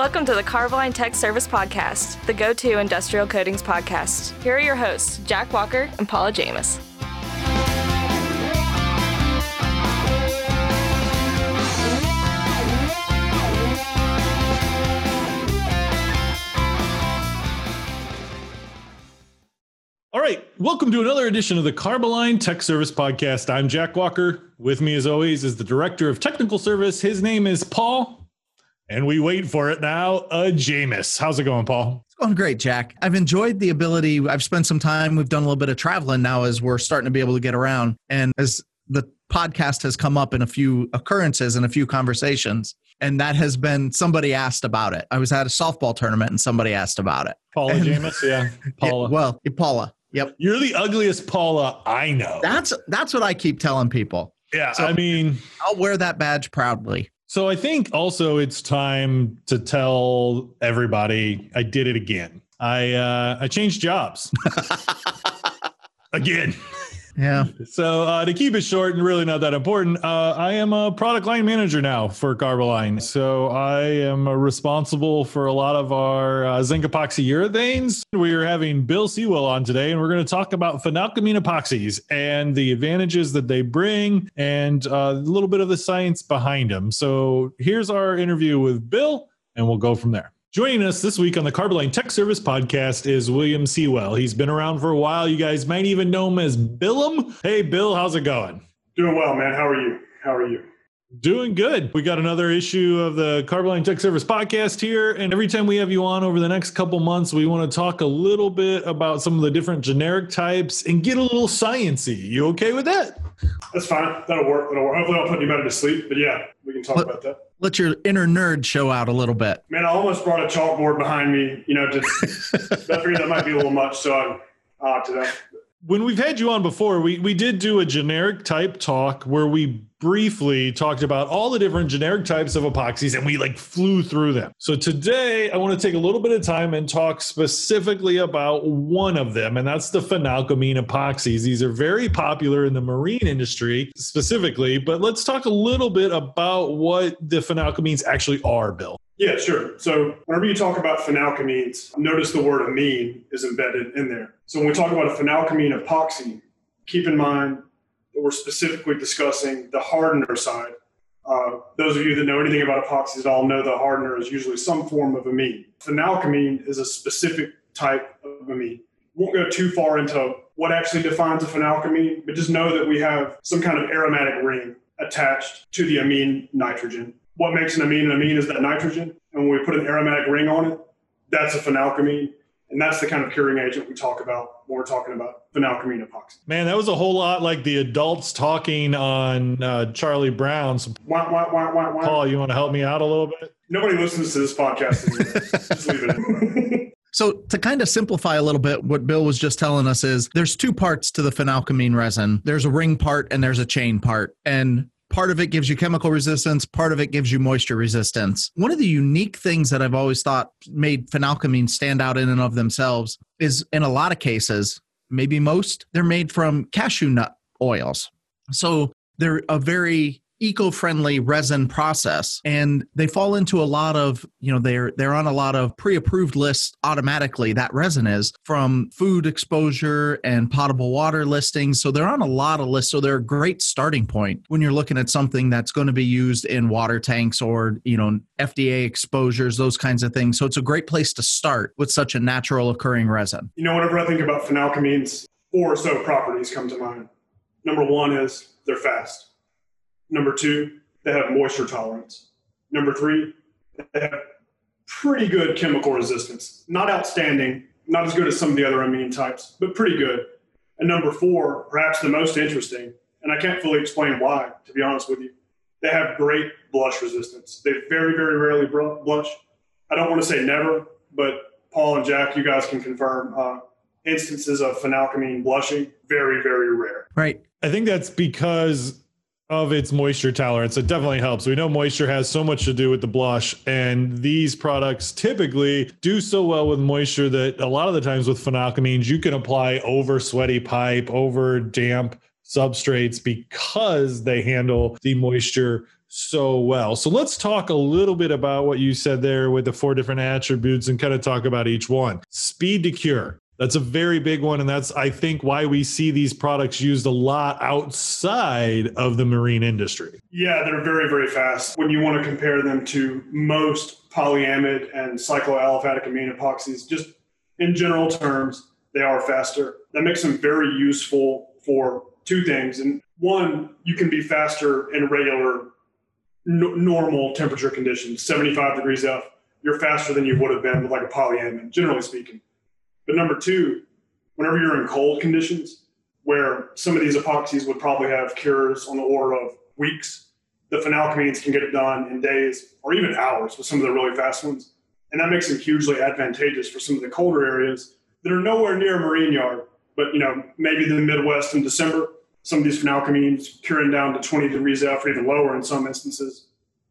Welcome to the Carboline Tech Service Podcast, the go to industrial coatings podcast. Here are your hosts, Jack Walker and Paula Jamis. All right, welcome to another edition of the Carboline Tech Service Podcast. I'm Jack Walker. With me, as always, is the Director of Technical Service. His name is Paul, and we wait for it now. Uh, Jameis, how's it going, Paul? It's going great, Jack. I've enjoyed the ability. I've spent some time. We've done a little bit of traveling now as we're starting to be able to get around, and as the podcast has come up in a few occurrences and a few conversations. And that has been somebody asked about it. I was at a softball tournament and somebody asked about it. Paula And- Jameis, yeah, Paula. Yeah, well, Paula. Yep. You're the ugliest Paula I know. That's that's what I keep telling people. yeah, so- I mean, I'll wear that badge proudly. So I think also it's time to tell everybody I did it again. I uh, I changed jobs again. Yeah. So uh, to keep it short and really not that important, uh, I am a product line manager now for Carboline. So I am responsible for a lot of our uh, zinc epoxy urethanes. We are having Bill Sewell on today, and we're going to talk about phenalkamine epoxies and the advantages that they bring and uh, a little bit of the science behind them. So here's our interview with Bill, and we'll go from there. Joining us this week on the Carboline Tech Service podcast is William Sewell. He's been around for a while. You guys might even know him as Billum. Hey, Bill, how's it going? Doing well, man. How are you? How are you? Doing good. We got another issue of the Carboline Tech Service podcast here. And every time we have you on over the next couple months, we want to talk a little bit about some of the different generic types and get a little sciency. You okay with that? That's fine. That'll work. That'll work. Hopefully, I'll put you better to sleep. But yeah, we can talk about that. Let your inner nerd show out a little bit. Man, I almost brought a chalkboard behind me. You know, to I figured that might be a little much, so I I uh, opted out. When we've had you on before, we, we did do a generic type talk where we briefly talked about all the different generic types of epoxies and we like flew through them. So today I want to take a little bit of time and talk specifically about one of them, and that's the phenalkamine epoxies. These are very popular in the marine industry specifically, but let's talk a little bit about what the phenalkamines actually are, Bill. Yeah, sure. So whenever you talk about phenalkamines, notice the word amine is embedded in there. So when we talk about a phenalkamine epoxy, keep in mind that we're specifically discussing the hardener side. Uh, those of you that know anything about epoxies at all know the hardener is usually some form of amine. Phenalkamine is a specific type of amine. Won't go too far into what actually defines a phenalkamine, but just know that we have some kind of aromatic ring attached to the amine nitrogen what makes an amine an amine is that nitrogen. And when we put an aromatic ring on it, that's a phenalkamine. And that's the kind of curing agent we talk about when we're talking about phenalkamine epoxy. Man, that was a whole lot like the adults talking on uh, Charlie Brown. So, Wah, wah, wah, wah, wah. Paul, you want to help me out a little bit? Nobody listens to this podcast. Just leave it. So to kind of simplify a little bit, what Bill was just telling us is there's two parts to the phenalkamine resin. There's a ring part and there's a chain part. And part of it gives you chemical resistance, part of it gives you moisture resistance. One of the unique things that I've always thought made phenalkamine stand out in and of themselves is in a lot of cases, maybe most, they're made from cashew nut oils. So they're a very eco-friendly resin process and they fall into a lot of you know they're they're on a lot of pre-approved lists automatically that resin is from food exposure and potable water listings so they're on a lot of lists so they're a great starting point when you're looking at something that's going to be used in water tanks or you know FDA exposures those kinds of things so it's a great place to start with such a natural occurring resin you know, whenever I think about phenalkamines, four or so properties come to mind. Number one is they're fast. Number two, they have moisture tolerance. Number three, they have pretty good chemical resistance. Not outstanding, not as good as some of the other amine types, but pretty good. And number four, perhaps the most interesting, and I can't fully explain why, to be honest with you, they have great blush resistance. They very, very rarely blush. I don't want to say never, but Paul and Jack, you guys can confirm uh, instances of phenalkamine blushing, very, very rare. right I think that's because of its moisture tolerance. It definitely helps. We know moisture has so much to do with the blush, and these products typically do so well with moisture that a lot of the times with phenalkamines, you can apply over sweaty pipe, over damp substrates because they handle the moisture so well. So let's talk a little bit about what you said there with the four different attributes and kind of talk about each one. Speed to cure. That's a very big one. And that's, I think, why we see these products used a lot outside of the marine industry. Yeah, they're very, very fast. When you want to compare them to most polyamide and cycloaliphatic amine epoxies, just in general terms, they are faster. That makes them very useful for two things. And one, you can be faster in regular, n- normal temperature conditions, 75 degrees F. You're faster than you would have been with like a polyamide, generally speaking. But number two, whenever you're in cold conditions, where some of these epoxies would probably have cures on the order of weeks, the phenalkylamines can get it done in days or even hours with some of the really fast ones. And that makes them hugely advantageous for some of the colder areas that are nowhere near a marine yard, but you know, maybe the Midwest in December, some of these phenalkylamines curing down to 20 degrees F or even lower in some instances.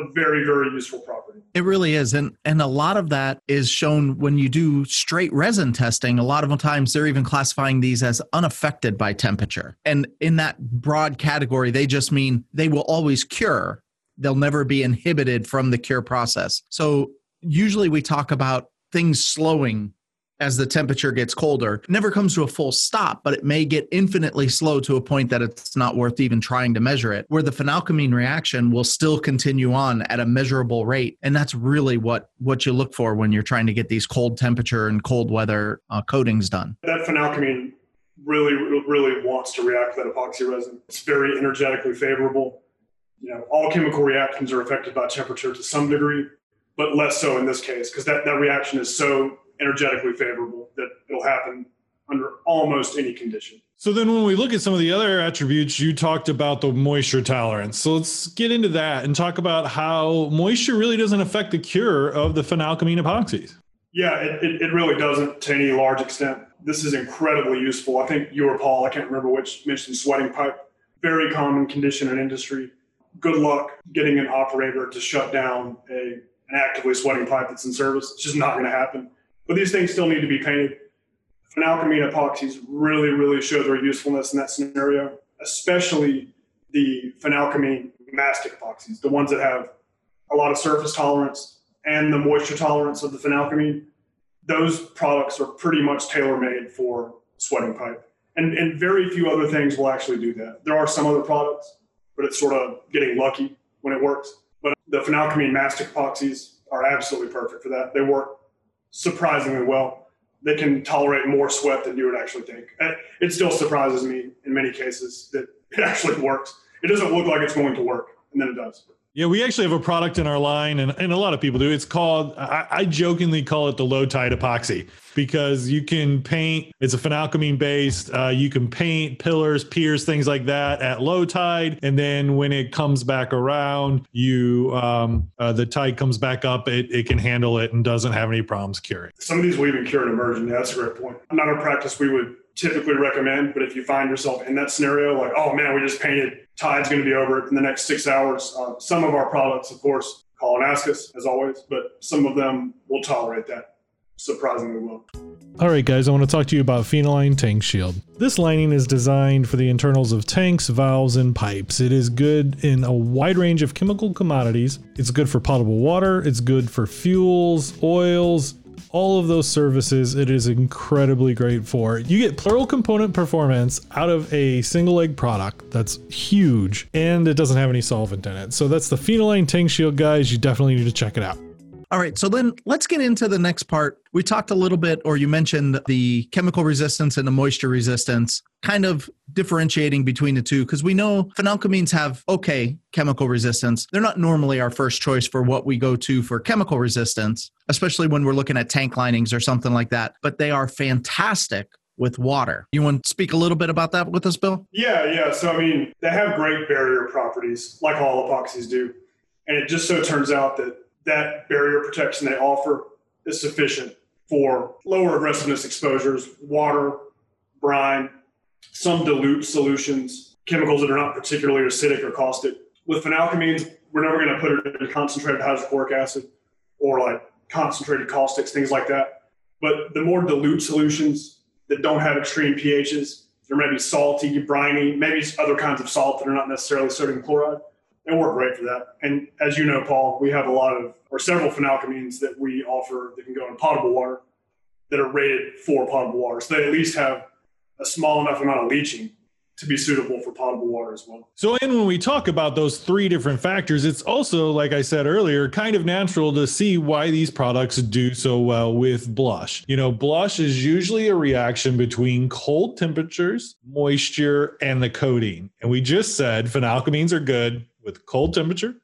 A very, very useful property. It really is. And and a lot of that is shown when you do straight resin testing. A lot of the times they're even classifying these as unaffected by temperature. And in that broad category, they just mean they will always cure. They'll never be inhibited from the cure process. So usually we talk about things slowing as the temperature gets colder. It never comes to a full stop, but it may get infinitely slow to a point that it's not worth even trying to measure it. Where the phenalkamine reaction will still continue on at a measurable rate, and that's really what what you look for when you're trying to get these cold temperature and cold weather uh, coatings done. That phenalkamine really, really wants to react with that epoxy resin. It's very energetically favorable. You know, all chemical reactions are affected by temperature to some degree, but less so in this case because that, that reaction is so energetically favorable that it'll happen under almost any condition. So then when we look at some of the other attributes, you talked about the moisture tolerance. So let's get into that and talk about how moisture really doesn't affect the cure of the phenalkylamine epoxies. Yeah, it, it, it, really doesn't to any large extent. This is incredibly useful. I think you or Paul, I can't remember which, mentioned sweating pipe. Very common condition in industry. Good luck getting an operator to shut down a, an actively sweating pipe that's in service. It's just not going to happen but these things still need to be painted. Phenalkylamine epoxies really, really show their usefulness in that scenario, especially the phenalkylamine mastic epoxies, the ones that have a lot of surface tolerance and the moisture tolerance of the phenalkylamine. Those products are pretty much tailor made for sweating pipe. And, and very few other things will actually do that. There are some other products, but it's sort of getting lucky when it works. But the phenalkylamine mastic epoxies are absolutely perfect for that. They work surprisingly well. They can tolerate more sweat than you would actually think. It still surprises me in many cases that it actually works. It doesn't look like it's going to work, and then it does. Yeah, we actually have a product in our line, and, and a lot of people do. It's called, I, I jokingly call it the low tide epoxy because you can paint, it's a phenalkylamine based, uh, you can paint pillars, piers, things like that at low tide. And then when it comes back around, you, um, uh, the tide comes back up, it, it can handle it and doesn't have any problems curing. Some of these we even cure in immersion. That's a great point. Not a practice we would typically recommend, but if you find yourself in that scenario, like, oh man, we just painted tide's going to be over in the next six hours. Uh, some of our products, of course, call and ask us as always, but some of them will tolerate that surprisingly well. All right, guys, I want to talk to you about Phenoline Tank Shield. This lining is designed for the internals of tanks, valves, and pipes. It is good in a wide range of chemical commodities. It's good for potable water, it's good for fuels, oils, all of those services it is incredibly great for. You get plural component performance out of a single leg product that's huge and it doesn't have any solvent in it. So that's the Phenoline Tank Shield guys. You definitely need to check it out. All right, so then let's get into the next part. We talked a little bit, or you mentioned the chemical resistance and the moisture resistance, kind of differentiating between the two, because we know phenalkylamines have okay chemical resistance. They're not normally our first choice for what we go to for chemical resistance, especially when we're looking at tank linings or something like that, but they are fantastic with water. You want to speak a little bit about that with us, Bill? Yeah, yeah. So, I mean, they have great barrier properties, like all epoxies do. And it just so turns out that that barrier protection they offer is sufficient for lower aggressiveness exposures, water, brine, some dilute solutions, chemicals that are not particularly acidic or caustic. With phenalkylamines, we're never going to put it in concentrated hydrochloric acid or like concentrated caustics, things like that. But the more dilute solutions that don't have extreme pHs, there may be salty, briny, maybe other kinds of salt that are not necessarily sodium chloride. They work great for that. And as you know, Paul, we have a lot of or several phenalkylamines that we offer that can go in potable water that are rated for potable water. So they at least have a small enough amount of leaching to be suitable for potable water as well. So, and when we talk about those three different factors, it's also, like I said earlier, kind of natural to see why these products do so well with blush. You know, blush is usually a reaction between cold temperatures, moisture, and the coating. And we just said phenalkylamines are good with cold temperature,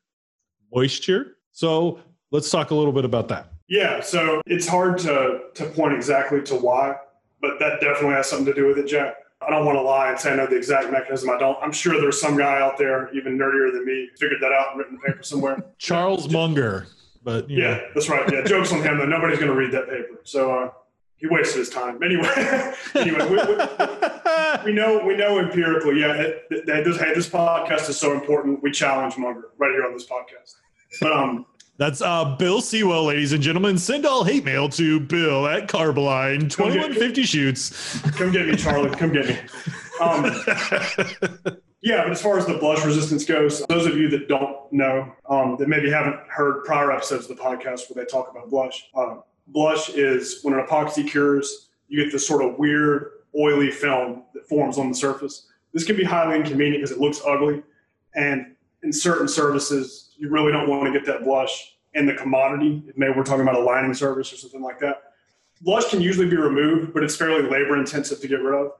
moisture. So, let's talk a little bit about that. Yeah, so it's hard to to point exactly to why, but that definitely has something to do with it, Jack. I don't want to lie and say I know the exact mechanism. I don't. I'm sure there's some guy out there, even nerdier than me, figured that out and written the paper somewhere. Charles Munger. But yeah, know. that's right. Yeah, jokes on him though. Nobody's going to read that paper, so uh, he wasted his time. Anyway, anyway, we, we, we, know we know empirically. Yeah, it, it, this, hey, this podcast is so important. We challenge Munger right here on this podcast. But um, that's uh, Bill Sewell, ladies and gentlemen. Send all hate mail to Bill at Carboline, 2150 Schuetz. Come get me, Charlie. Come get me. Um, yeah, but as far as the blush resistance goes, those of you that don't know, um, that maybe haven't heard prior episodes of the podcast where they talk about blush, uh, blush is when an epoxy cures, you get this sort of weird oily film that forms on the surface. This can be highly inconvenient because it looks ugly. And in certain services, you really don't want to get that blush in the commodity. Maybe we're talking about a lining service or something like that. Blush can usually be removed, but it's fairly labor intensive to get rid of.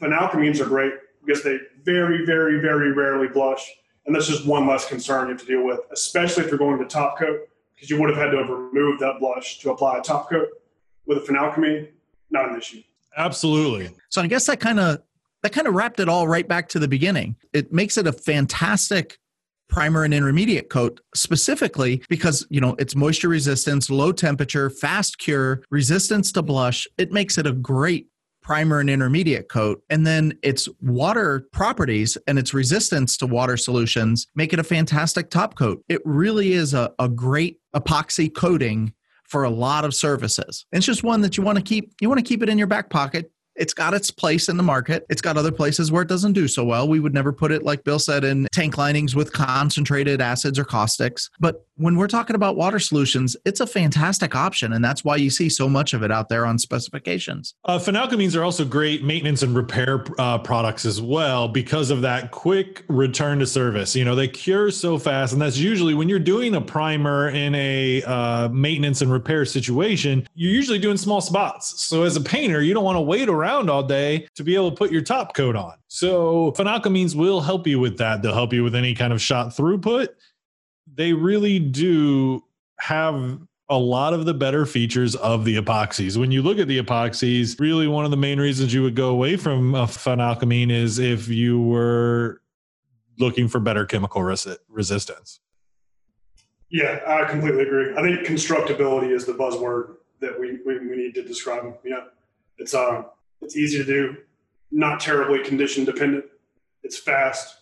Phenalkylamines are great because they very, very, very rarely blush. And that's just one less concern you have to deal with, especially if you're going to top coat, because you would have had to have removed that blush to apply a top coat. With a phenalkylamine, not an issue. Absolutely. So I guess that kind of that kind of wrapped it all right back to the beginning. It makes it a fantastic primer and intermediate coat specifically because you know it's moisture resistance low temperature fast cure resistance to blush it makes it a great primer and intermediate coat and then its water properties and its resistance to water solutions make it a fantastic top coat it really is a, a great epoxy coating for a lot of services it's just one that you want to keep you want to keep it in your back pocket it's got its place in the market. It's got other places where it doesn't do so well. We would never put it, like Bill said, in tank linings with concentrated acids or caustics. But when we're talking about water solutions, it's a fantastic option. And that's why you see so much of it out there on specifications. Uh, phenalkylamines are also great maintenance and repair uh, products as well because of that quick return to service. You know, they cure so fast. And that's usually when you're doing a primer in a uh, maintenance and repair situation, you're usually doing small spots. So as a painter, you don't want to wait around all day to be able to put your top coat on. So phenalkylamines will help you with that. They'll help you with any kind of shot throughput. They really do have a lot of the better features of the epoxies. When you look at the epoxies, really one of the main reasons you would go away from a phenalkylamine is if you were looking for better chemical res- resistance. Yeah, I completely agree. I think constructability is the buzzword that we, we, we need to describe. Yeah, it's uh, it's easy to do, not terribly condition dependent. It's fast,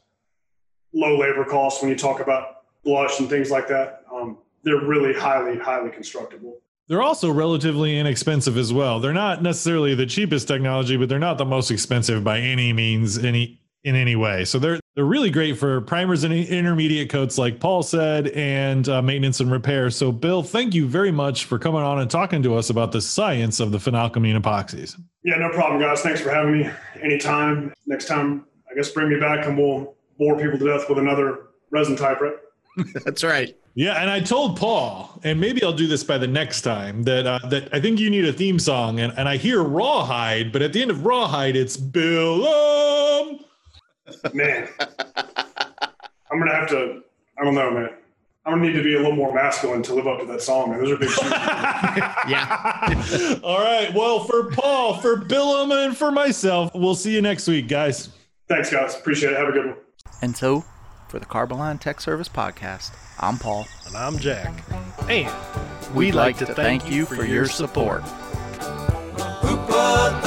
low labor costs when you talk about blush and things like that. Um, they're really highly, highly constructible. They're also relatively inexpensive as well. They're not necessarily the cheapest technology, but they're not the most expensive by any means, any in any way. So they're they're really great for primers and intermediate coats, like Paul said, and uh, maintenance and repair. So, Bill, thank you very much for coming on and talking to us about the science of the phenalkylamine epoxies. Yeah, no problem, guys. Thanks for having me. Anytime. Next time, I guess bring me back and we'll bore people to death with another resin type, right? That's right. Yeah, and I told Paul, and maybe I'll do this by the next time that uh, that I think you need a theme song, and, and I hear Rawhide, but at the end of Rawhide, it's Bill. Um, man, I'm gonna have to. I don't know, man. I'm gonna need to be a little more masculine to live up to that song, man. Those are big shoes. yeah. All right. Well, for Paul, for Billum, and for myself, we'll see you next week, guys. Thanks, guys. Appreciate it. Have a good one. And so, for the Carboline Tech Service Podcast, I'm Paul. And I'm Jack. And we'd, we'd like, like, to thank, thank you for your support. support.